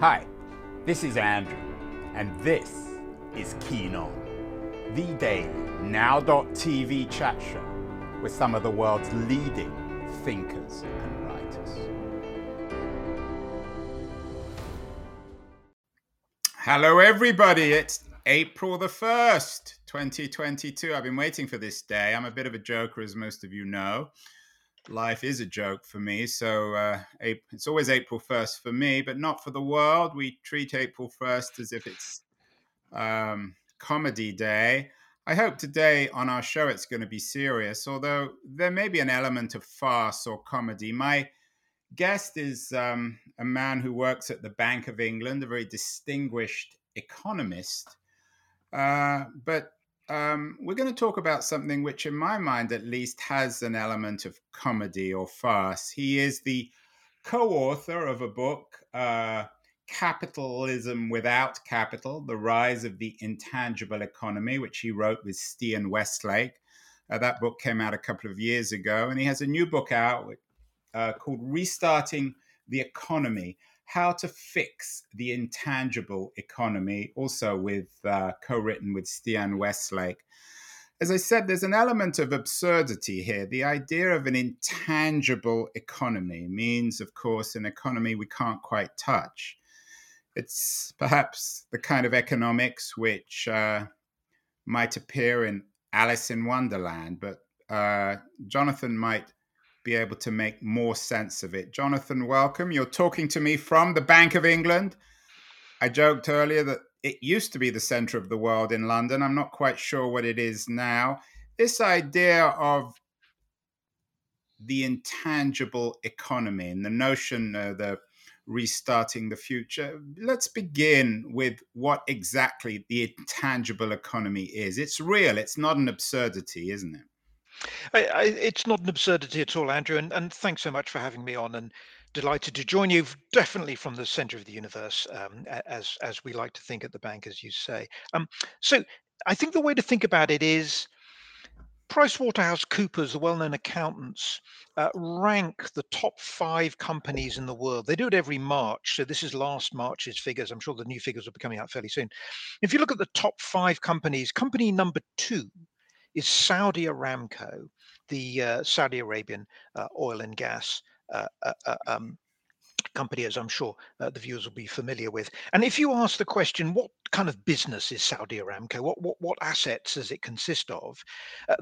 Hi, this is Andrew, and this is Keen On, the daily now.tv chat show with some of the world's leading thinkers and writers. Hello, everybody. It's April the 1st, 2022. I've been waiting for this day. I'm a bit of a joker, as most of you know life is a joke for me. So uh, it's always April 1st for me, but not for the world. We treat April 1st as if it's um, comedy day. I hope today on our show it's going to be serious, although there may be an element of farce or comedy. My guest is um, a man who works at the Bank of England, a very distinguished economist. Uh, but um, we're going to talk about something which, in my mind at least, has an element of comedy or farce. He is the co author of a book, uh, Capitalism Without Capital The Rise of the Intangible Economy, which he wrote with Stian Westlake. Uh, that book came out a couple of years ago, and he has a new book out uh, called Restarting the Economy how to Fix the Intangible Economy, also with uh, co-written with Stian Westlake. As I said, there's an element of absurdity here. The idea of an intangible economy means, of course, an economy we can't quite touch. It's perhaps the kind of economics which uh, might appear in Alice in Wonderland, but uh, Jonathan might be able to make more sense of it. Jonathan, welcome. You're talking to me from the Bank of England. I joked earlier that it used to be the center of the world in London. I'm not quite sure what it is now. This idea of the intangible economy and the notion uh, the restarting the future. Let's begin with what exactly the intangible economy is. It's real, it's not an absurdity, isn't it? I, I, it's not an absurdity at all, Andrew, and, and thanks so much for having me on. And delighted to join you, definitely from the centre of the universe, um, as as we like to think at the bank, as you say. Um, so I think the way to think about it is. PricewaterhouseCoopers, the well-known accountants, uh, rank the top five companies in the world. They do it every March, so this is last March's figures. I'm sure the new figures will be coming out fairly soon. If you look at the top five companies, company number two is Saudi Aramco, the uh, Saudi Arabian uh, oil and gas uh, uh, uh um, company, as I'm sure the viewers will be familiar with. And if you ask the question, what kind of business is Saudi Aramco? What what, what assets does it consist of?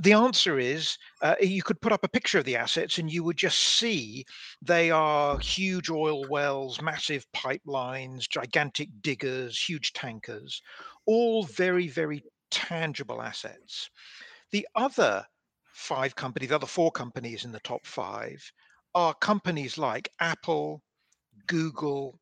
The answer is you could put up a picture of the assets and you would just see they are huge oil wells, massive pipelines, gigantic diggers, huge tankers, all very very tangible assets. The other five companies, the other four companies in the top five are companies like Apple, Google,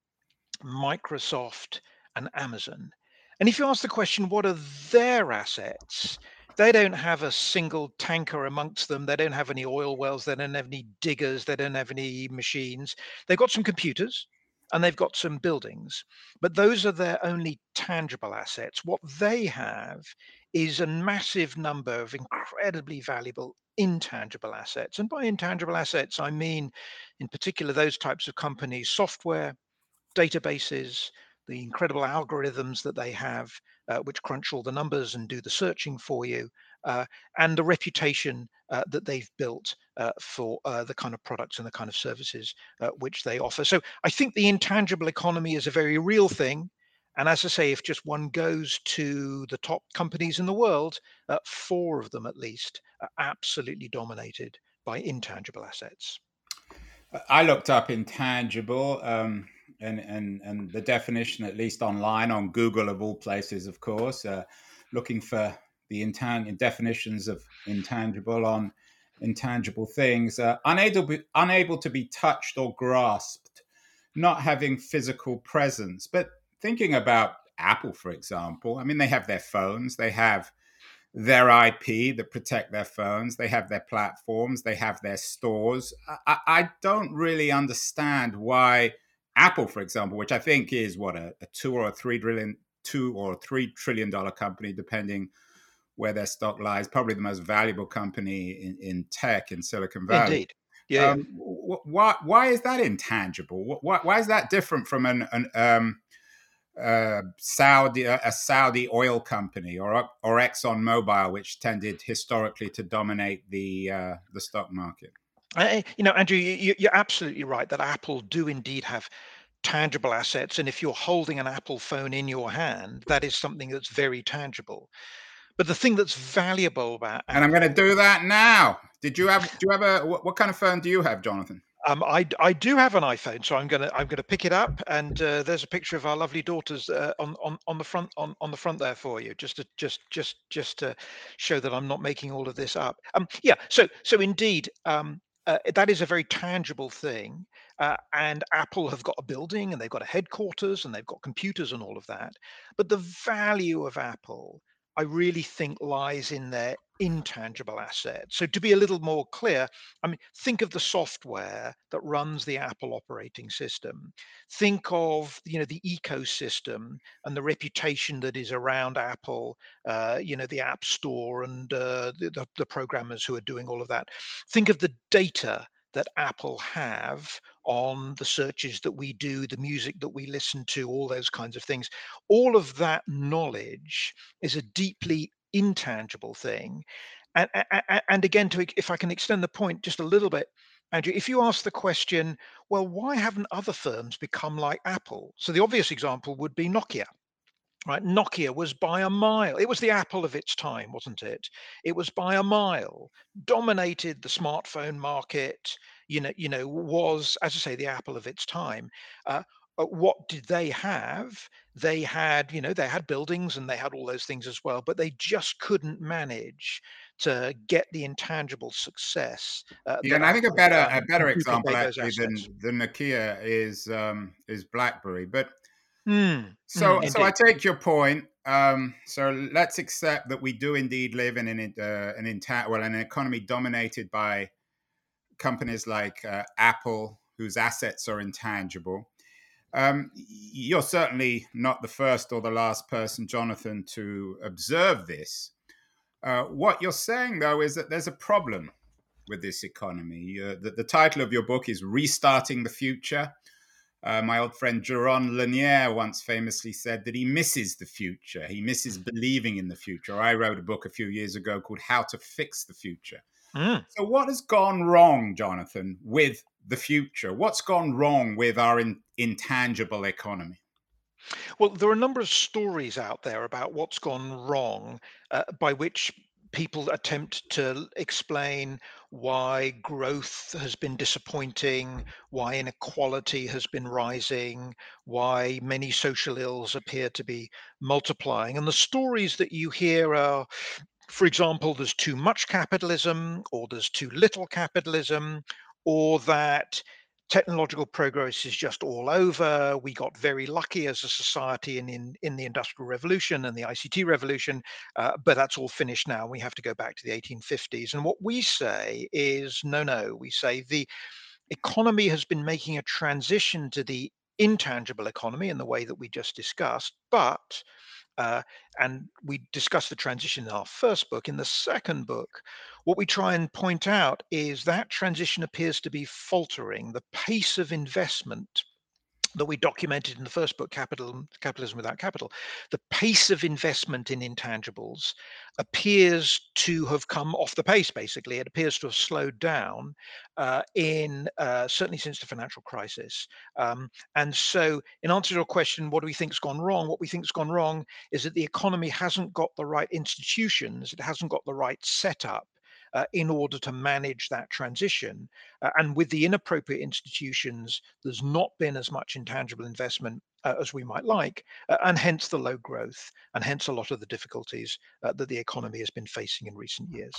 Microsoft, and Amazon. And if you ask the question, what are their assets? They don't have a single tanker amongst them. They don't have any oil wells. They don't have any diggers. They don't have any machines. They've got some computers and they've got some buildings, but those are their only tangible assets. What they have is a massive number of incredibly valuable intangible assets. And by intangible assets, I mean, in particular, those types of companies, software, databases, the incredible algorithms that they have, uh, which crunch all the numbers and do the searching for you, uh, and the reputation uh, that they've built uh, for uh, the kind of products and the kind of services uh, which they offer. So I think the intangible economy is a very real thing. And as I say, if just one goes to the top companies in the world, uh, four of them at least are absolutely dominated by intangible assets. I looked up intangible, um, and and and the definition, at least online on Google of all places, of course, uh, looking for the intang- definitions of intangible on intangible things, uh, unable unable to be touched or grasped, not having physical presence, but thinking about Apple, for example, I mean, they have their phones, they have their IP that protect their phones, they have their platforms, they have their stores. I, I don't really understand why Apple, for example, which I think is what a, a two or a three trillion, two or three trillion dollar company, depending where their stock lies, probably the most valuable company in, in tech in Silicon Valley. Indeed. Yeah. Um, why why is that intangible? Why, why is that different from an, an um, uh, Saudi a Saudi oil company or or Exxon Mobil, which tended historically to dominate the uh, the stock market? I, you know, Andrew, you, you're absolutely right that Apple do indeed have tangible assets, and if you're holding an Apple phone in your hand, that is something that's very tangible. But the thing that's valuable about and I'm going to do that now. Did you have? Do you have a? What, what kind of phone do you have, Jonathan? Um, I, I do have an iPhone, so I'm gonna I'm gonna pick it up, and uh, there's a picture of our lovely daughters uh, on, on on the front on, on the front there for you, just to just just just to show that I'm not making all of this up. Um, yeah, so so indeed, um, uh, that is a very tangible thing, uh, and Apple have got a building, and they've got a headquarters, and they've got computers, and all of that. But the value of Apple I really think lies in their intangible assets. So to be a little more clear, I mean, think of the software that runs the Apple operating system. Think of you know the ecosystem and the reputation that is around Apple. Uh, you know the App Store and uh, the, the programmers who are doing all of that. Think of the data that Apple have on the searches that we do, the music that we listen to, all those kinds of things. All of that knowledge is a deeply intangible thing. And, and again, to if I can extend the point just a little bit, Andrew, if you ask the question, well, why haven't other firms become like Apple? So the obvious example would be Nokia right nokia was by a mile it was the apple of its time wasn't it it was by a mile dominated the smartphone market you know you know was as i say the apple of its time uh, uh, what did they have they had you know they had buildings and they had all those things as well but they just couldn't manage to get the intangible success. Uh, yeah, and I think a better a better example actually than, than Nokia is um, is BlackBerry. But Mm, so, mm, so I take your point. Um, so let's accept that we do indeed live in an uh, an entire well, an economy dominated by companies like uh, Apple, whose assets are intangible. Um, you're certainly not the first or the last person, Jonathan, to observe this. Uh, what you're saying, though, is that there's a problem with this economy. Uh, the, the, title of your book is Restarting the Future. Uh, my old friend Jaron Lanier once famously said that he misses the future. He misses mm. believing in the future. I wrote a book a few years ago called How to Fix the Future. Mm. So, what has gone wrong, Jonathan, with the future? What's gone wrong with our in- intangible economy? Well, there are a number of stories out there about what's gone wrong, uh, by which people attempt to explain why growth has been disappointing, why inequality has been rising, why many social ills appear to be multiplying. And the stories that you hear are, for example, there's too much capitalism, or there's too little capitalism, or that technological progress is just all over. We got very lucky as a society in, in, in the Industrial Revolution and the ICT revolution, uh, but that's all finished now. We have to go back to the 1850s. And what we say is no, no, we say the economy has been making a transition to the intangible economy in the way that we just discussed, but uh, and we discussed the transition in our first book. In the second book, what we try and point out is that transition appears to be faltering. The pace of investment that we documented in the first book, Capital, Capitalism Without Capital, the pace of investment in intangibles appears to have come off the pace, basically. It appears to have slowed down uh, in uh, certainly since the financial crisis. Um, and so, in answer to your question, what do we think's gone wrong? What we think's gone wrong is that the economy hasn't got the right institutions, it hasn't got the right setup uh, in order to manage that transition. Uh, and with the inappropriate institutions, there's not been as much intangible investment uh, as we might like, uh, and hence the low growth, and hence a lot of the difficulties uh, that the economy has been facing in recent years.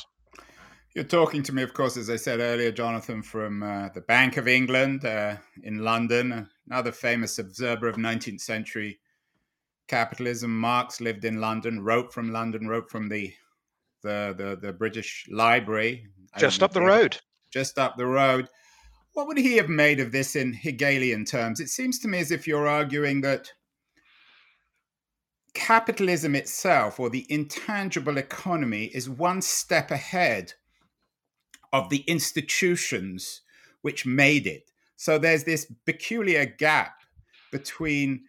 You're talking to me, of course, as I said earlier, Jonathan, from the Bank of England in London, another famous observer of 19th century capitalism. Marx lived in London, wrote from London, wrote from the the the, the British Library. Just up the road. Just up the road. What would he have made of this in Hegelian terms? It seems to me as if you're arguing that capitalism itself or the intangible economy is one step ahead of the institutions which made it. So there's this peculiar gap between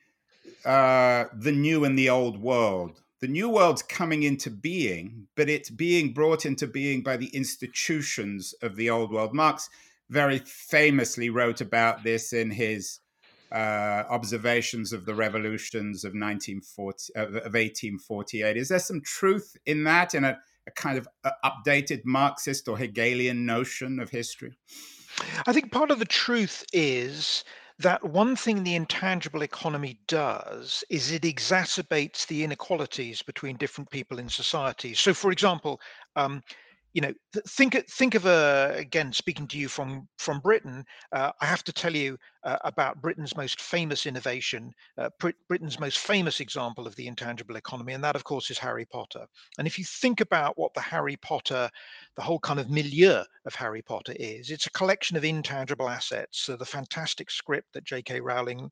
uh, the new and the old world. The new world's coming into being, but it's being brought into being by the institutions of the old world. Marx very famously wrote about this in his uh, observations of the revolutions of 1940 of 1848. Is there some truth in that, in a, a kind of uh, updated Marxist or Hegelian notion of history? I think part of the truth is that one thing the intangible economy does is it exacerbates the inequalities between different people in society. So, for example, um, you know, think think of a again speaking to you from from Britain. Uh, I have to tell you uh, about Britain's most famous innovation, uh, Britain's most famous example of the intangible economy, and that, of course, is Harry Potter. And if you think about what the Harry Potter, the whole kind of milieu of Harry Potter is, it's a collection of intangible assets. So the fantastic script that J.K. Rowling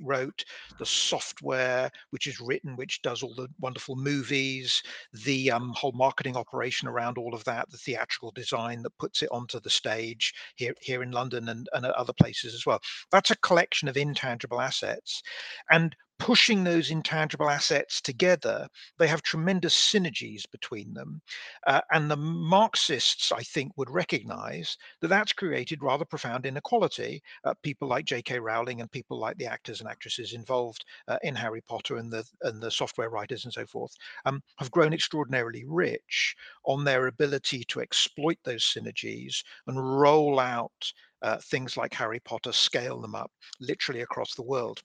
wrote, the software which is written, which does all the wonderful movies, the um, whole marketing operation around all of that, the theatrical design that puts it onto the stage here here in London and, and at other places as well. That's a collection of intangible assets. And pushing those intangible assets together, they have tremendous synergies between them. Uh, and the Marxists, I think, would recognize that that's created rather profound inequality. Uh, people like J.K. Rowling and people like the actors and actresses involved uh, in Harry Potter and the, and the software writers and so forth um, have grown extraordinarily rich on their ability to exploit those synergies and roll out uh, things like Harry Potter, scale them up literally across the world.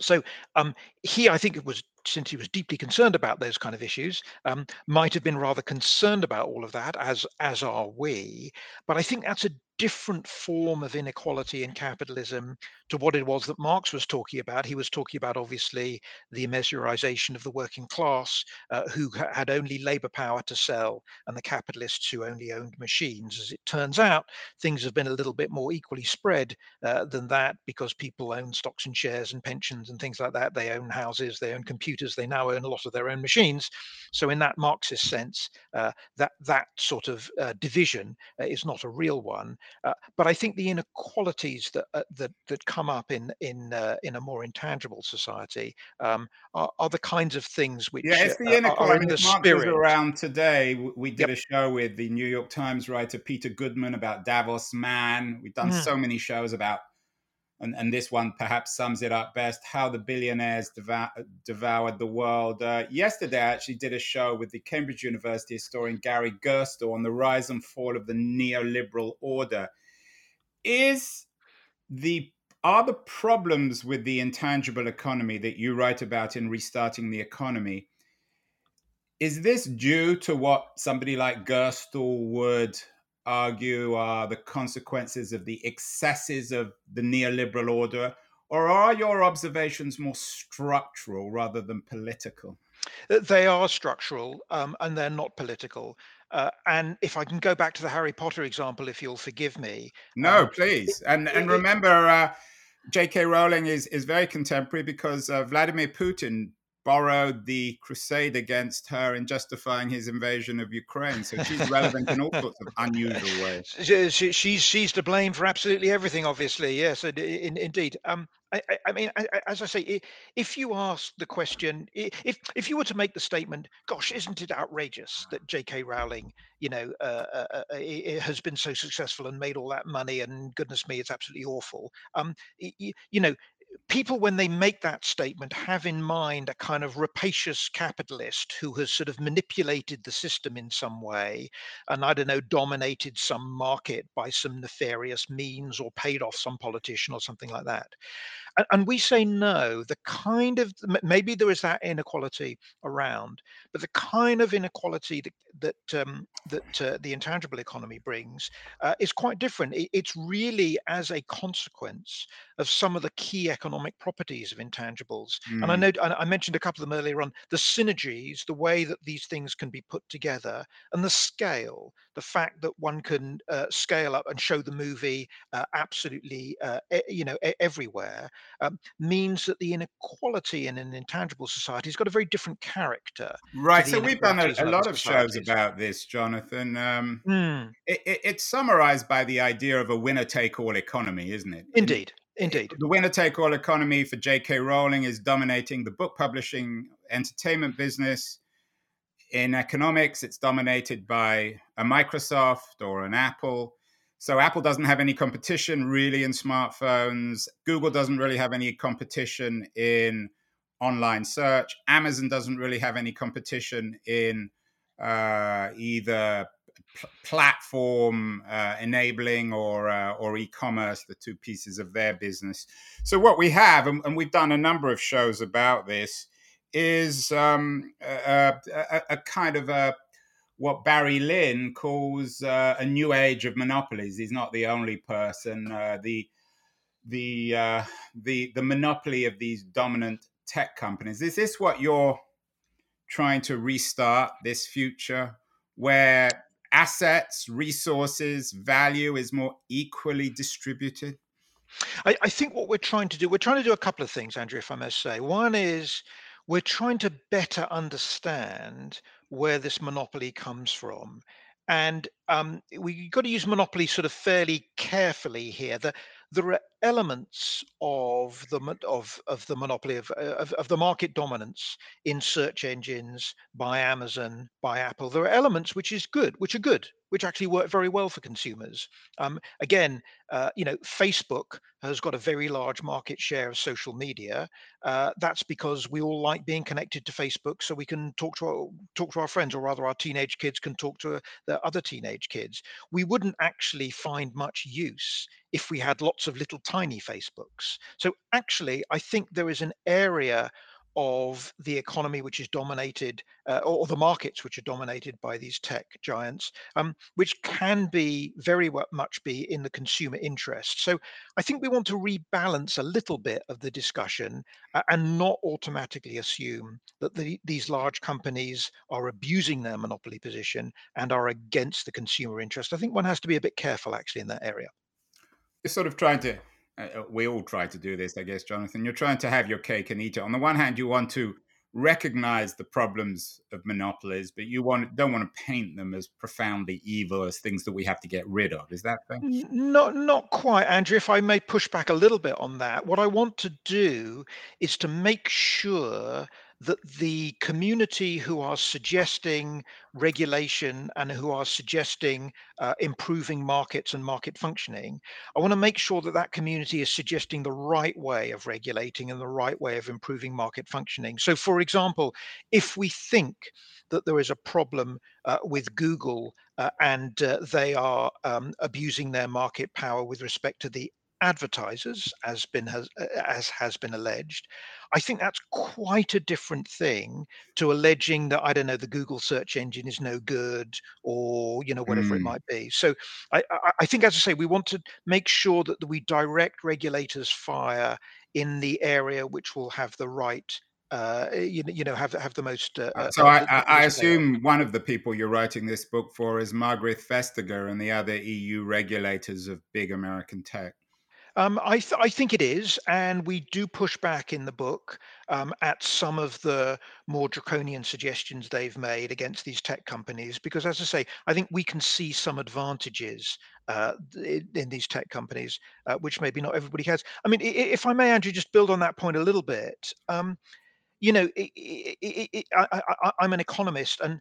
So um, he, I think it was since he was deeply concerned about those kind of issues, um, might have been rather concerned about all of that, as as are we. But I think that's a different form of inequality in capitalism to what it was that Marx was talking about. He was talking about, obviously, the immiserization of the working class uh, who had only labor power to sell and the capitalists who only owned machines. As it turns out, things have been a little bit more equally spread uh, than that because people own stocks and shares and pensions and things like that. They own houses, they own computers, they now own a lot of their own machines. So, in that Marxist sense, uh, that, that sort of uh, division uh, is not a real one. Uh, but I think the inequalities that uh, that that come up in in uh, in a more intangible society um, are, are, the kinds of things which yeah, it's the inequality. Are in the Mark spirit. around today. We did yep. a show with the New York Times writer Peter Goodman about Davos Man. We've done mm. so many shows about and, and this one perhaps sums it up best how the billionaires devour, devoured the world. Uh, yesterday, I actually did a show with the Cambridge University historian Gary Gerstle on the rise and fall of the neoliberal order. Is the are the problems with the intangible economy that you write about in restarting the economy is this due to what somebody like Gerstle would argue are the consequences of the excesses of the neoliberal order, or are your observations more structural rather than political? Uh, they are structural um, and they're not political. Uh, and if I can go back to the Harry Potter example, if you'll forgive me. No, um, please. And and remember, uh, J.K. Rowling is is very contemporary because uh, Vladimir Putin borrowed the crusade against her in justifying his invasion of Ukraine. So she's relevant in all sorts of unusual ways. She, she, she's she's to blame for absolutely everything, obviously. Yes, in, indeed. Um, I, I, mean, as I say, if you ask the question, if if you were to make the statement, "Gosh, isn't it outrageous that J.K. Rowling, you know, uh, uh, uh, has been so successful and made all that money, and goodness me, it's absolutely awful." Um, you, you know, people, when they make that statement, have in mind a kind of rapacious capitalist who has sort of manipulated the system in some way and, I don't know, dominated some market by some nefarious means or paid off some politician or something like that. And we say no the kind of maybe there is that inequality around but the kind of inequality that that um, that uh, the intangible economy brings uh, is quite different. It, it's really as a consequence of some of the key economic properties of intangibles. And I Mm. know I mentioned a couple of them earlier on, the synergies, the way that these things can be put together, and the scale, the fact that one can uh, scale up and show the movie uh, absolutely, uh, e- you know, e- everywhere, um, means that the inequality in an intangible society has got a very different character Right. So we've done a, a lot of shows about this, Jonathan. Um, Mm, it, it, it's summarized by the idea of a winner take all economy, isn't it? In- indeed, indeed. the winner take all economy for J.K. Rowling is dominating the book publishing entertainment business. In economics, it's dominated by a Microsoft or an Apple. So Apple doesn't have any competition really in smartphones. Google doesn't really have any competition in online search. Amazon doesn't really have any competition in uh, either pl- platform uh, enabling or uh, or e-commerce, the two pieces of their business. So what we have, and, and we've done a number of shows about this, is um, a, a, a kind of a what Barry Lynn calls uh, a new age of monopolies. He's not the only person. Uh, the the uh, the the monopoly of these dominant tech companies. Is this what you're trying to restart? This future where assets, resources, value is more equally distributed? I, I think what we're trying to do, we're trying to do a couple of things, Andrew, if I must say. One is we're trying to better understand where this monopoly comes from. And um, we got to use monopoly sort of fairly carefully here. The, there are elements of the of of the monopoly of, uh, of of the market dominance in search engines by Amazon, by Apple. There are elements which is good, which are good, which actually work very well for consumers. Um, again, uh, you know, Facebook has got a very large market share of social media. Uh, that's because we all like being connected to Facebook, so we can talk to our, talk to our friends, or rather, our teenage kids can talk to their other teenage kids. We wouldn't actually find much use if we had lots of little tiny Facebooks. So actually, I think there is an area of the economy which is dominated, uh, or, the markets which are dominated by these tech giants, um, which can be very much be in the consumer interest. So I think we want to rebalance a little bit of the discussion uh, and not automatically assume that the, these large companies are abusing their monopoly position and are against the consumer interest. I think one has to be a bit careful actually in that area. You're sort of trying to. Uh, we all try to do this, I guess, Jonathan. You're trying to have your cake and eat it. On the one hand, you want to recognize the problems of monopolies, but you want don't want to paint them as profoundly evil as things that we have to get rid of. Is that fair? Not not quite, Andrew. If I may push back a little bit on that, what I want to do is to make sure that the community who are suggesting regulation and who are suggesting uh, improving markets and market functioning, I want to make sure that that community is suggesting the right way of regulating and the right way of improving market functioning. So, for example, if we think that there is a problem uh, with Google uh, and uh, they are um, abusing their market power with respect to the advertisers as been has uh, as has been alleged i think that's quite a different thing to alleging that i don't know the google search engine is no good or you know whatever it Mm. might be so i i, think as i say we want to make sure that we direct regulators fire in the area which will have the right uh you know you know have have the most uh, Uh, uh, So uh, I, I, I most avail. assume one of the people you're writing this book for is Margaret Vestager and the other EU regulators of big American tech. Um, I, th- I think it is, and we do push back in the book um, at some of the more draconian suggestions they've made against these tech companies. Because, as I say, I think we can see some advantages uh, in, in these tech companies, uh, which maybe not everybody has. I mean, if I may, Andrew, just build on that point a little bit. Um, you know, i i i i I, I, I'm an economist, and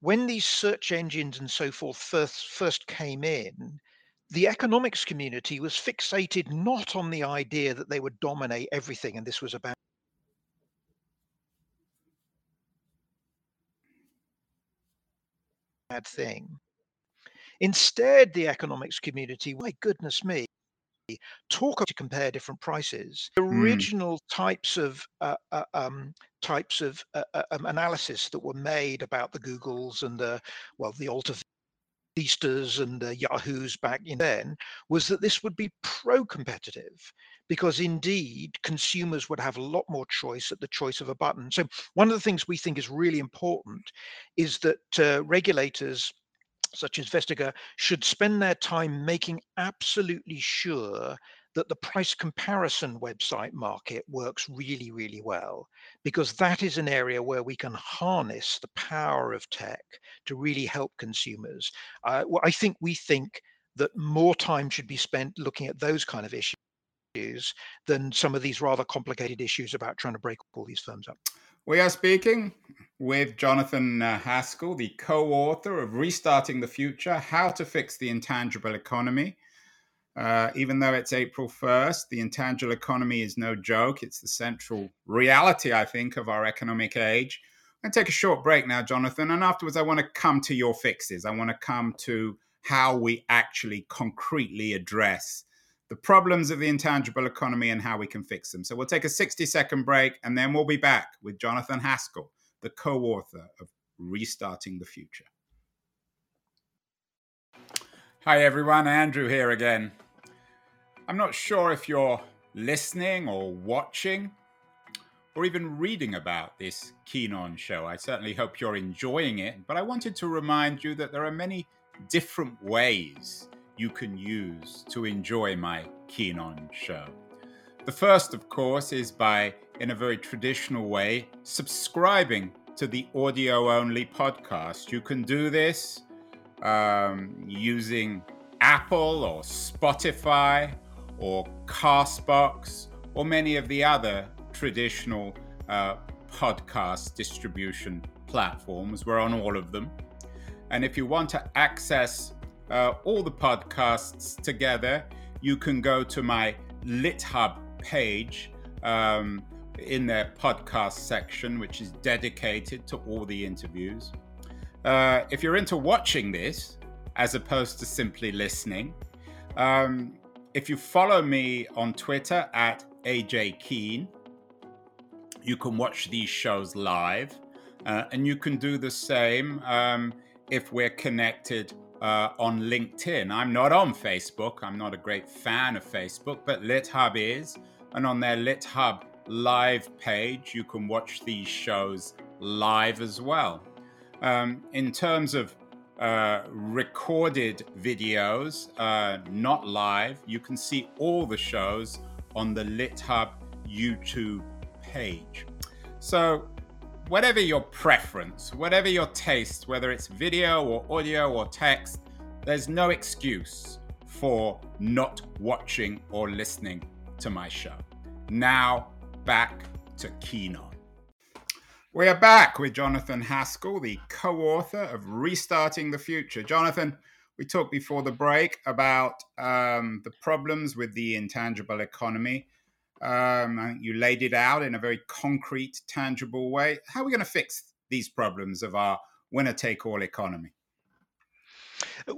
when these search engines and so forth first first came in the economics community was fixated not on the idea that they would dominate everything and this was about bad thing. Instead, the economics community, my goodness me, talk to compare different prices. The Mm. original types of uh, uh, um, types of uh, uh, um, analysis that were made about the Googles and the well, the Alta Easters and uh, Yahoos back in then was that this would be pro-competitive because indeed consumers would have a lot more choice at the choice of a button. So one of the things we think is really important is that uh, regulators such as Vestager should spend their time making absolutely sure that the price comparison website market works really, really well, because that is an area where we can harness the power of tech to really help consumers. Uh, well, I think we think that more time should be spent looking at those kind of issues than some of these rather complicated issues about trying to break all these firms up. We are speaking with Jonathan uh, Haskel, the co author of Restarting the Future How to Fix the Intangible Economy. Uh, even though it's April 1st, the intangible economy is no joke. It's the central reality, I think, of our economic age. I'm going to take a short break now, Jonathan, and afterwards, I want to come to your fixes. I want to come to how we actually concretely address the problems of the intangible economy and how we can fix them. So we'll take a 60 second break and then we'll be back with Jonathan Haskel, the co author of Restarting the Future. Hi, everyone. Andrew here again. I'm not sure if you're listening or watching or even reading about this Keen On show. I certainly hope you're enjoying it, but I wanted to remind you that there are many different ways you can use to enjoy my Keen On show. The first, of course, is by, in a very traditional way, subscribing to the audio only podcast. You can do this um, using Apple or Spotify or Castbox, or many of the other traditional uh, podcast distribution platforms. We're on all of them. And if you want to access uh, all the podcasts together, you can go to my LitHub page um, in their podcast section, which is dedicated to all the interviews. Uh, if you're into watching this, as opposed to simply listening, um, if you follow me on Twitter at AJ Keen, you can watch these shows live. Uh, and you can do the same um, if we're connected uh, on LinkedIn. I'm not on Facebook. I'm not a great fan of Facebook, but LitHub is. And on their LitHub live page, you can watch these shows live as well. Um, in terms of uh, recorded videos, uh, not live. You can see all the shows on the LitHub YouTube page. So, whatever your preference, whatever your taste, whether it's video or audio or text, there's no excuse for not watching or listening to my show. Now, back to Keen On. We are back with Jonathan Haskel, the co author of Restarting the Future. Jonathan, we talked before the break about um, the problems with the intangible economy. Um, you laid it out in a very concrete, tangible way. How are we going to fix these problems of our winner take all economy?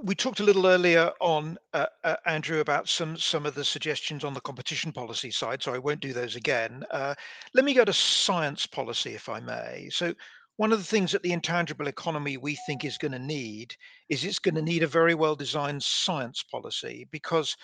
We talked a little earlier on, uh, uh, Andrew, about some some of the suggestions on the competition policy side, so I won't do those again. Uh, let me go to science policy, if I may. So, one of the things that the intangible economy we think is going to need is it's going to need a very well designed science policy because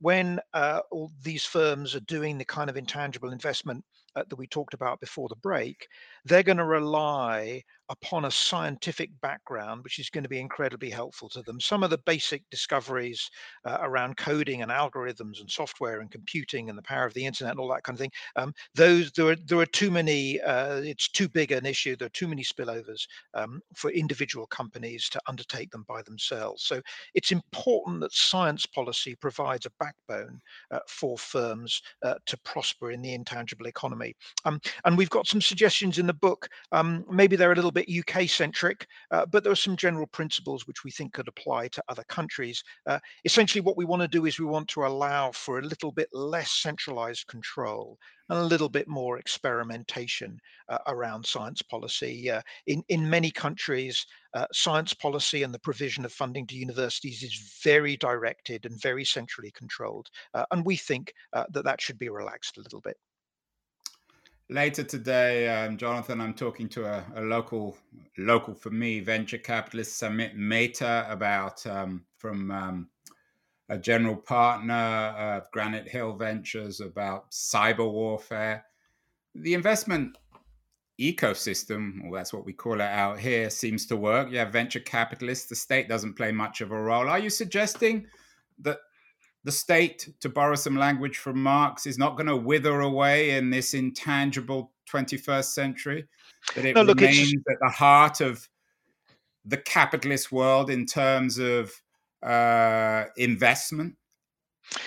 when uh, all these firms are doing the kind of intangible investment uh, that we talked about before the break, they're going to rely upon a scientific background, which is going to be incredibly helpful to them. Some of the basic discoveries uh, around coding and algorithms and software and computing and the power of the internet and all that kind of thing, um, those there are there are too many. Uh, it's too big an issue. There are too many spillovers um, for individual companies to undertake them by themselves. So it's important that science policy provides a backbone uh, for firms uh, to prosper in the intangible economy. Um, and we've got some suggestions in the book. Um, maybe they're a little bit UK centric, uh, but there are some general principles which we think could apply to other countries. Uh, essentially, what we want to do is we want to allow for a little bit less centralized control and a little bit more experimentation uh, around science policy. Uh, in, in many countries, uh, science policy and the provision of funding to universities is very directed and very centrally controlled. Uh, and we think uh, that that should be relaxed a little bit. Later today, um, Jonathan, I'm talking to a, a, local, local for me, venture capitalist Samit Mehta about um, from um, a general partner of Granite Hill Ventures about cyber warfare. The investment ecosystem, well, that's what we call it out here, seems to work. You have venture capitalists. The state doesn't play much of a role. Are you suggesting that the state, to borrow some language from Marx, is not going to wither away in this intangible 21st century? That it no, look, remains at the heart of the capitalist world in terms of uh, investment?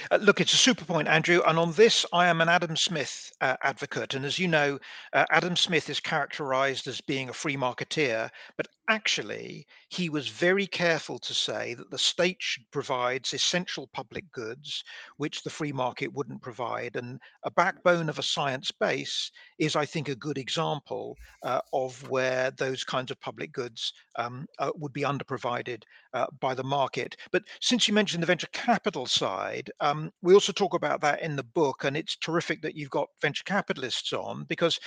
Uh, look, it's a super point, Andrew. And on this, I am an Adam Smith uh, advocate. And as you know, uh, Adam Smith is characterized as being a free marketeer, but actually, he was very careful to say that the state should provide essential public goods, which the free market wouldn't provide. And a backbone of a science base is, I think, a good example uh, of where those kinds of public goods um, uh, would be underprovided uh, by the market. But since you mentioned the venture capital side, um, we also talk about that in the book. And it's terrific that you've got venture capitalists on because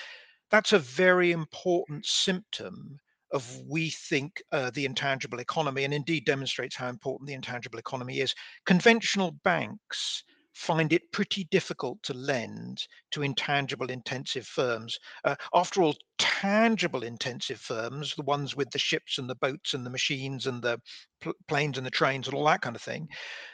that's a very important symptom of we think uh, the intangible economy and indeed demonstrates how important the intangible economy is. Conventional banks find it pretty difficult to lend to intangible intensive firms. Uh, after all, tangible intensive firms, the ones with the ships and the boats and the machines and the pl- planes and the trains and all that kind of thing,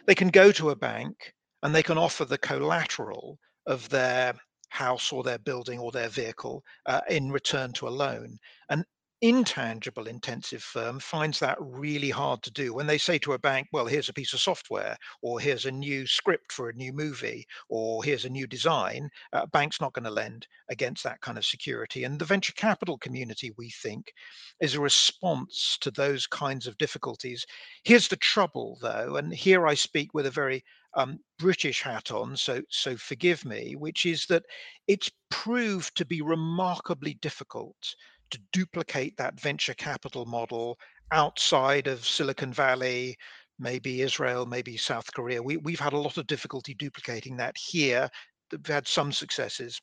they can go to a bank and they can offer the collateral of their house or their building or their vehicle uh, in return to a loan. And intangible intensive firm finds that really hard to do. When they say to a bank well here's a piece of software or here's a new script for a new movie or here's a new design uh, a bank's not going to lend against that kind of security. And the venture capital community we think is a response to those kinds of difficulties. Here's the trouble though and here i speak with a very um, British hat on, so so forgive me, which is that it's proved to be remarkably difficult to duplicate that venture capital model outside of Silicon Valley, maybe Israel, maybe South Korea. We, we've had a lot of difficulty duplicating that here. We've had some successes,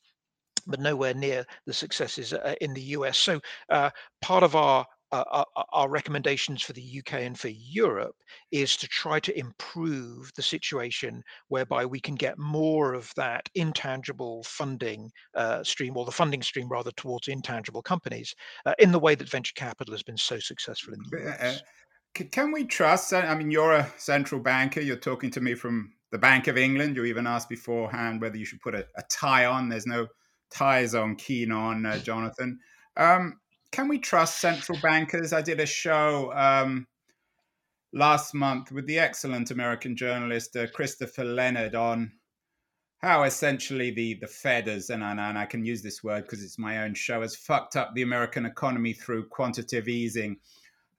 but nowhere near the successes uh, in the US. So uh, part of our uh, our, uh, uh, our, recommendations for the UK and for Europe is to try to improve the situation whereby we can get more of that intangible funding uh, stream, or the funding stream rather, towards intangible companies uh, in the way that venture capital has been so successful in the US. Can we trust? I mean, you're a central banker. You're talking to me from the Bank of England. You even asked beforehand whether you should put a, a tie on. There's no ties on Keen on, uh, Jonathan. Um, can we trust central bankers? I did a show um, last month with the excellent American journalist uh, Christopher Leonard on how essentially the the Fed and, and, and I can use this word because it's my own show, has fucked up the American economy through quantitative easing.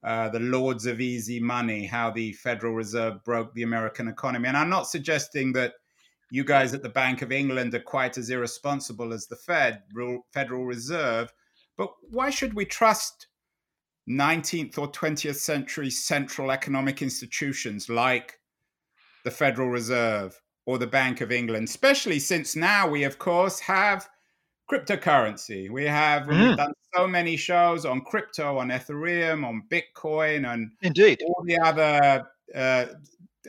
Uh, the lords of easy money, how the Federal Reserve broke the American economy. And I'm not suggesting that you guys at the Bank of England are quite as irresponsible as the Fed, Federal Reserve. But why should we trust 19th or 20th century central economic institutions like the Federal Reserve or the Bank of England, especially since now we, of course, have cryptocurrency. We have mm. done so many shows on crypto, on Ethereum, on Bitcoin, and indeed all the other uh,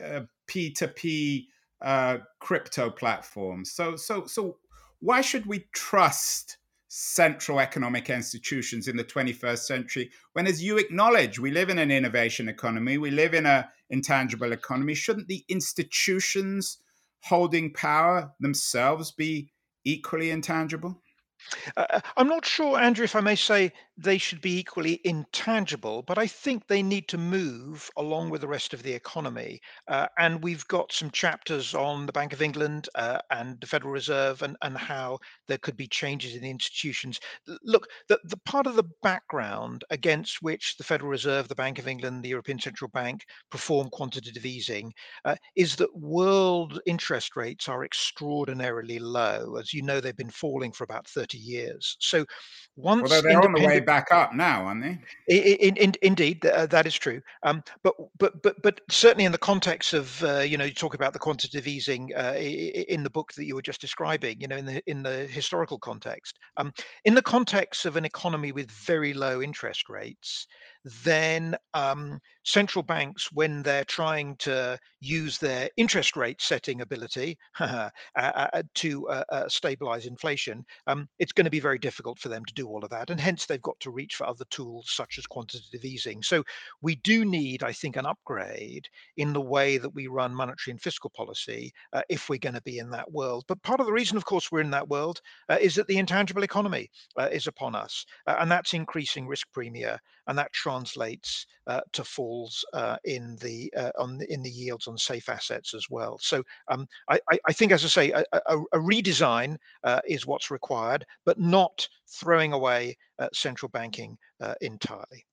uh, P2P uh, crypto platforms. So, so, so, why should we trust central economic institutions in the 21st century. When as you acknowledge we live in an innovation economy we live in a intangible economy shouldn't the institutions holding power themselves be equally intangible? Uh, uh, I'm not sure, Andrew, if I may say they should be equally intangible, but I think they need to move along with the rest of the economy. Uh, and we've got some chapters on the Bank of England uh, and the Federal Reserve and, and how there could be changes in the institutions. Look, the, the part of the background against which the Federal Reserve, the Bank of England, the European Central Bank perform quantitative easing uh, is that world interest rates are extraordinarily low. As you know, they've been falling for about 30 years. So once Although they're on the way back up now, aren't they? In, in, indeed, uh, that is true. Um, but but but but certainly in the context of uh, you know you talk about the quantitative easing uh, in the book that you were just describing. You know in the in the historical context. Um, in the context of an economy with very low interest rates, then um, central banks, when they're trying to use their interest rate setting ability uh, uh, to uh, uh, stabilize inflation, um, it's going to be very difficult for them to do all of that. And hence, they've got to reach for other tools such as quantitative easing. So, we do need, I think, an upgrade in the way that we run monetary and fiscal policy uh, if we're going to be in that world. But part of the reason, of course, we're in that world uh, is that the intangible economy is upon us, and that's increasing risk premia and that translates uh, to falls uh, in the uh, on the, in the yields on safe assets as well. So um, I, I, think, as I say, a, a, a redesign uh, is what's required, but not throwing away uh, central banking uh, entirely.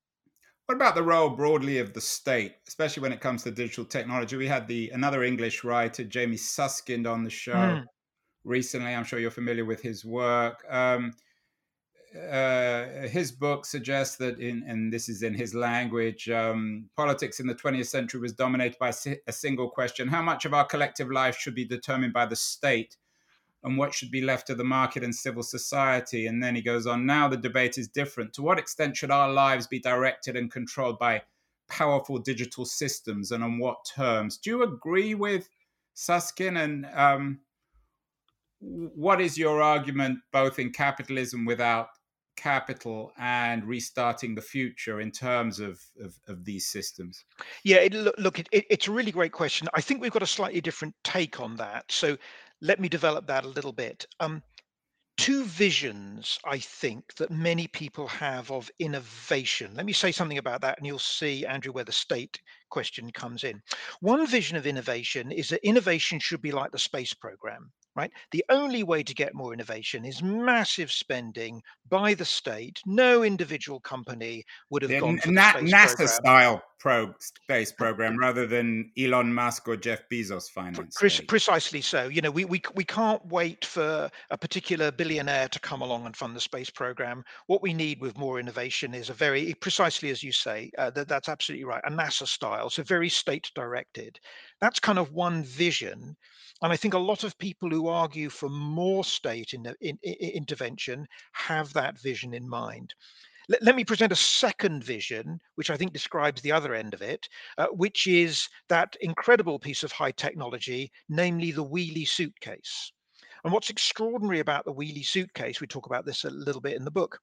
What about the role broadly of the state, especially when it comes to digital technology? We had the another English writer, Jamie Susskind, on the show mm. recently. I'm sure you're familiar with his work. Um, uh, his book suggests that in and this is in his language um, politics in the 20th century was dominated by a single question how much of our collective life should be determined by the state? And what should be left to the market and civil society? And then he goes on now the debate is different. To what extent should our lives be directed and controlled by powerful digital systems and on what terms? Do you agree with susskind? And um, what is your argument both in capitalism without capital and restarting the future in terms of, of, of these systems? Yeah, it, look, it, it, it's a really great question. I think we've got a slightly different take on that. So let me develop that a little bit. Um, two visions, I think, that many people have of innovation. Let me say something about that, and you'll see, Andrew, where the state question comes in. One vision of innovation is that innovation should be like the space program right? The only way to get more innovation is massive spending by the state. No individual company would have gone for Na- NASA style pro space program rather than Elon Musk or Jeff Bezos finance. Pre- precisely so. You know, we, we we can't wait for a particular billionaire to come along and fund the space program. What we need with more innovation is a very precisely as you say. Uh, that, that's absolutely right. A NASA style, so very state directed. That's kind of one vision and I think a lot of people who argue for more state in, in, in intervention have that vision in mind. Let, let, me present a second vision, which I think describes the other end of it, uh, which is that incredible piece of high technology, namely the Wheelie suitcase. And what's extraordinary about the Wheelie suitcase, we talk about this a little bit in the book,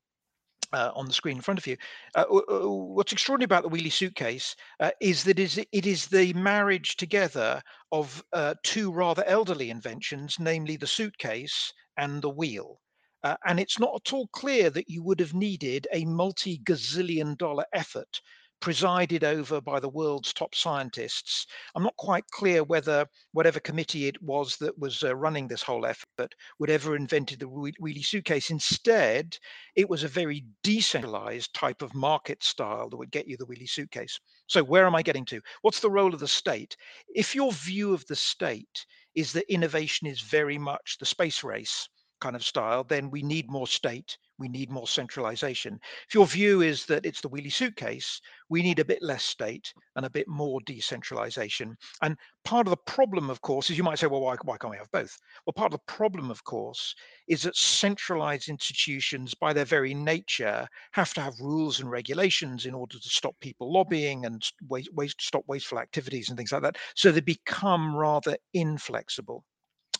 uh, on the screen in front of you. Uh, what's extraordinary about the wheelie suitcase uh, is that it is the marriage together of uh, two rather elderly inventions, namely the suitcase and the wheel. Uh, and it's not at all clear that you would have needed a multi gazillion dollar effort presided over by the world's top scientists. I'm not quite clear whether whatever committee it was that was uh, running this whole effort would ever invented the wheelie suitcase. Instead, it was a very decentralized type of market style that would get you the wheelie suitcase. So where am I getting to? What's the role of the state? If your view of the state is that innovation is very much the space race, kind of style, then we need more state, we need more centralization. If your view is that it's the wheelie suitcase, we need a bit less state and a bit more decentralization. And part of the problem, of course, is you might say, well, why, why can't we have both? Well, part of the problem, of course, is that centralized institutions, by their very nature, have to have rules and regulations in order to stop people lobbying and waste, waste, stop wasteful activities and things like that. So they become rather inflexible.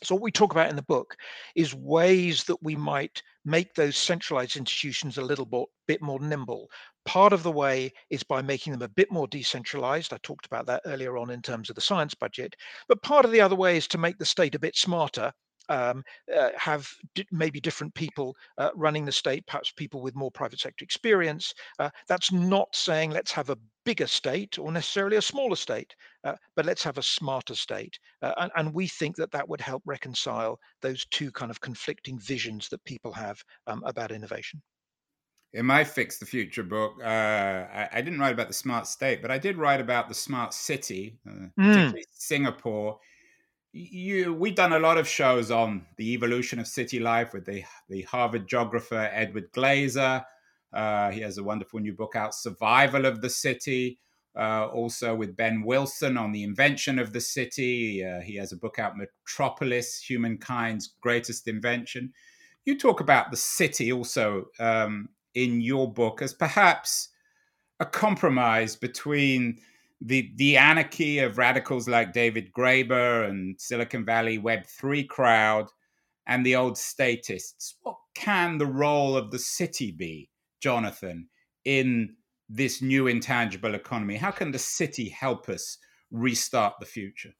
So, what we talk about in the book is ways that we might make those centralized institutions a little bit, more nimble. Part of the way is by making them a bit more decentralized. I talked about that earlier on in terms of the science budget. But part of the other way is to make the state a bit smarter um, uh, have d- maybe different people uh, running the state, perhaps people with more private sector experience. Uh, that's not saying let's have a bigger state or necessarily a smaller state, uh, but let's have a smarter state. Uh, and, and, we think that that would help reconcile those two kind of conflicting visions that people have um, about innovation. In my Fix the Future book, uh, I, I, didn't write about the smart state, but I did write about the smart city, particularly mm. Singapore you we've done a lot of shows on the evolution of city life with the the Harvard geographer Edward Glaeser. Uh, he has a wonderful new book out, Survival of the City. Uh, also with Ben Wilson on the invention of the city. Uh, he has a book out, Metropolis Humankind's Greatest Invention. You talk about the city also um, in your book as perhaps a compromise between the the anarchy of radicals like David Graeber and Silicon Valley Web three crowd and the old statists. What can the role of the city be, Jonathan, in this new intangible economy? How can the city help us restart the future?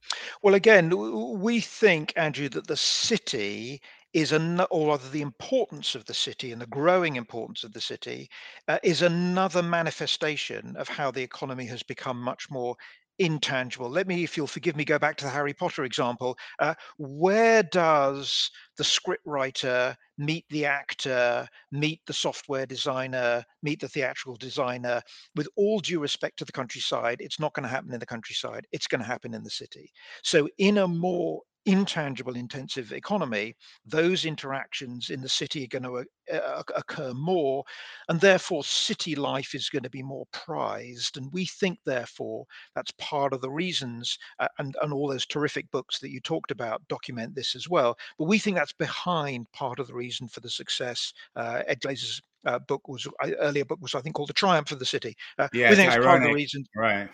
Well, again, we think, Andrew, that the city is an, or rather the importance of the city and the growing importance of the city uh, is another manifestation of how the economy has become much more intangible. Let me, if you'll forgive me, go back to the Harry Potter example. Uh, where does the scriptwriter meet the actor, meet the software designer, meet the theatrical designer? With all due respect to the countryside, it's not going to happen in the countryside. It's going to happen in the city. So, in a more intangible intensive economy, those interactions in the city are going to uh, uh occur more, and therefore city life is going to be more prized. And we think, therefore, that's part of the reasons, uh, and, and all those terrific books that you talked about document this as well. But we think that's behind part of the reason for the success. Uh, Ed Glaeser's uh, book was uh, earlier book was I think called The Triumph of the City. Uh, yeah, we think it's, it's part of the reason. Right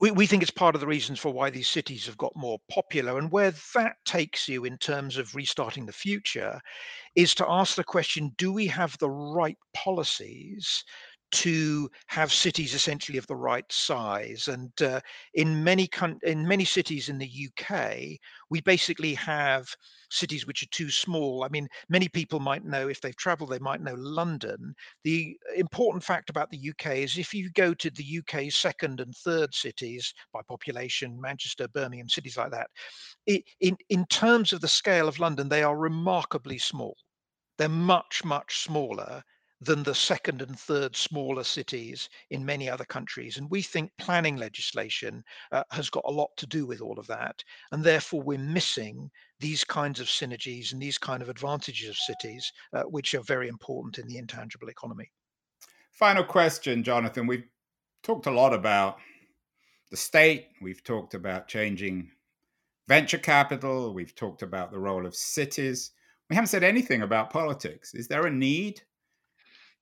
we, we think it's part of the reasons for why these cities have got more popular. And where that takes you in terms of restarting the future is to ask the question do we have the right policies to have cities essentially of the right size. And uh, in many in many cities in the UK, we basically have cities which are too small. I mean, many people might know if they've travelled, they might know London. The important fact about the UK is if you go to the UK's second and third cities by population, Manchester, Birmingham, cities like that, it, in in terms of the scale of London, they are remarkably small. They're much much smaller than the second and third smaller cities in many other countries. And we think planning legislation uh, has got a lot to do with all of that. And therefore, we're missing these kinds of synergies and these kind of advantages of cities, uh, which are very important in the intangible economy. Final question, Jonathan. We've talked a lot about the state, we've talked about changing venture capital, we've talked about the role of cities. We haven't said anything about politics. Is there a need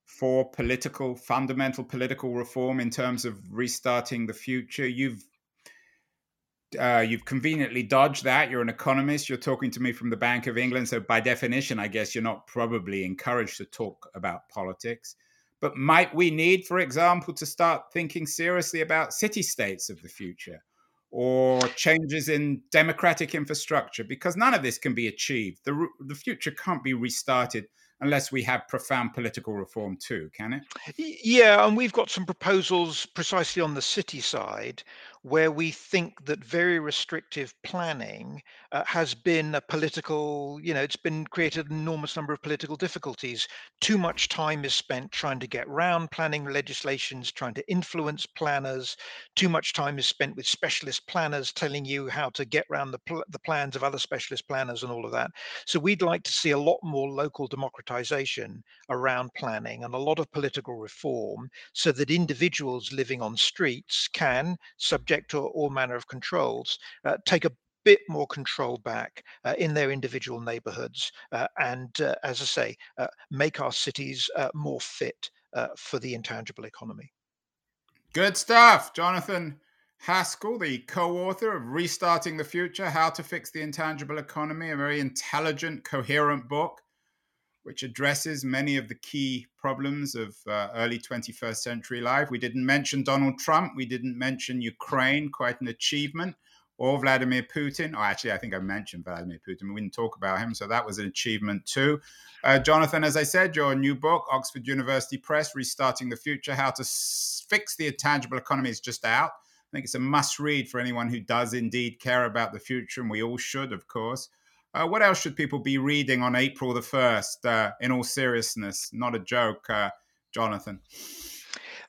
for political, fundamental political reform in terms of restarting the future. You've uh, you've conveniently dodged that. You're an economist. You're talking to me from the Bank of England, so by definition, I guess you're not probably encouraged to talk about politics. But might we need, for example, to start thinking seriously about city states of the future? or changes in democratic infrastructure because none of this can be achieved. The, the future can't be restarted unless we have profound political reform too, can it? Yeah, and we've got some proposals precisely on the city side where we think that very restrictive planning uh, has been a political, you know, it's been created an enormous number of political difficulties. Too much time is spent trying to get round planning legislations, trying to influence planners. Too much time is spent with specialist planners telling you how to get around the, pl- the plans of other specialist planners and all of that. So we'd like to see a lot more local democratization around planning and a lot of political reform so that individuals living on streets can, subject to all manner of controls, uh, take a bit more control back uh, in their individual neighborhoods uh, and, uh, as I say, uh, make our cities uh, more fit for the intangible economy. Good stuff, Jonathan. Haskel, the co author of Restarting the Future How to Fix the Intangible Economy, a very intelligent, coherent book which addresses many of the key problems of uh, early 21st century life. We didn't mention Donald Trump. We didn't mention Ukraine, quite an achievement, or Vladimir Putin. Oh, actually, I think I mentioned Vladimir Putin. We didn't talk about him, so that was an achievement too. Uh, Jonathan, as I said, your new book, Oxford University Press, Restarting the Future How to S- Fix the Intangible Economy, is just out. I think it's a must read for anyone who does indeed care about the future, and we all should, of course. Uh, what else should people be reading on April the 1st, uh, in all seriousness? Not a joke, uh, Jonathan.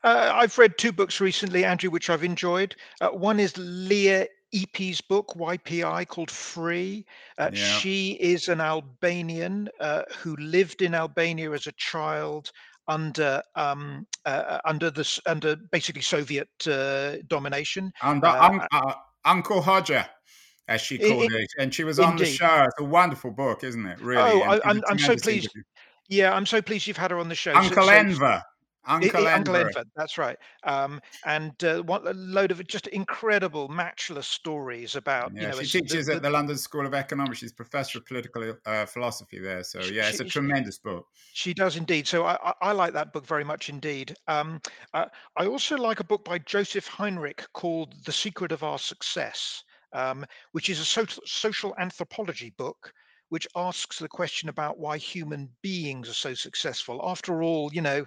Uh, I've read two books recently, Andrew, which I've enjoyed. Uh, one is Lea Ypi's book, Ypi, called Free. Uh, yeah. She is an Albanian who lived in Albania as a child under um, uh, under the under basically Soviet uh, domination. Under Uh, un- uh, Uncle Hoxha, as she called I- it, and she was on the show. It's a wonderful book, isn't it? Really, Oh, I, she's a I'm I'm so pleased. interview. Yeah, I'm so pleased you've had her on the show. Uncle so Enver, Uncle Enver. Enver, that's right. Um, and uh, what a load of just incredible, matchless stories about you Yeah, know she it's the, teaches the, at the London School of Economics. She's professor of political uh, philosophy there. So she, yeah, it's a she, tremendous book. She does indeed. So I, I, I like that book very much indeed. Um, uh, I also like a book by Joseph Henrich called The Secret of Our Success, um, which is a social, social anthropology book which asks the question about why human beings are so successful. After all, you know,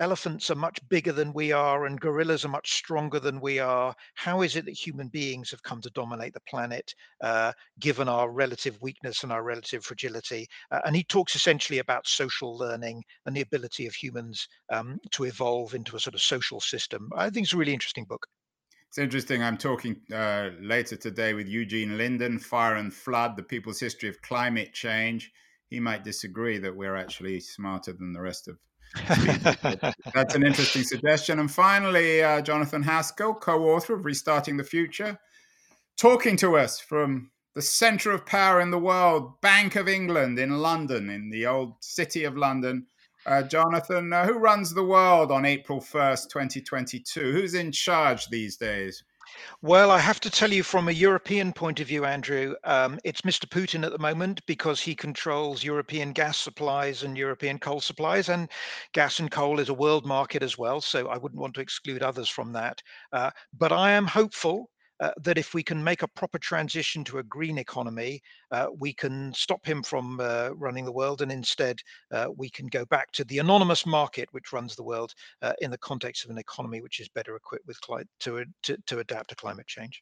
elephants are much bigger than we are and gorillas are much stronger than we are. How is it that human beings have come to dominate the planet? Uh, given our relative weakness and our relative fragility. Uh, and he talks essentially about social learning and the ability of humans um, to evolve into a sort of social system. I think it's a really interesting book. It's interesting. I'm talking uh, later today with Eugene Linden, Fire and Flood, the People's History of Climate Change. He might disagree that we're actually smarter than the rest of. That's an interesting suggestion. And finally, uh, Jonathan Haskel, co author of Restarting the Future, talking to us from the center of power in the world, Bank of England in London, in the old city of London. Uh, Jonathan, uh, who runs the world on April 1st, 2022? Who's in charge these days? Well, I have to tell you from a European point of view, Andrew, um, it's Mr. Putin at the moment because he controls European gas supplies and European coal supplies, and gas and coal is a world market as well. So I wouldn't want to exclude others from that. Uh, but I am hopeful uh, that if we can make a proper transition to a green economy, uh, we can stop him from uh, running the world, and instead uh, we can go back to the anonymous market which runs the world uh, in the context of an economy which is better equipped with cli- to, to to adapt to climate change.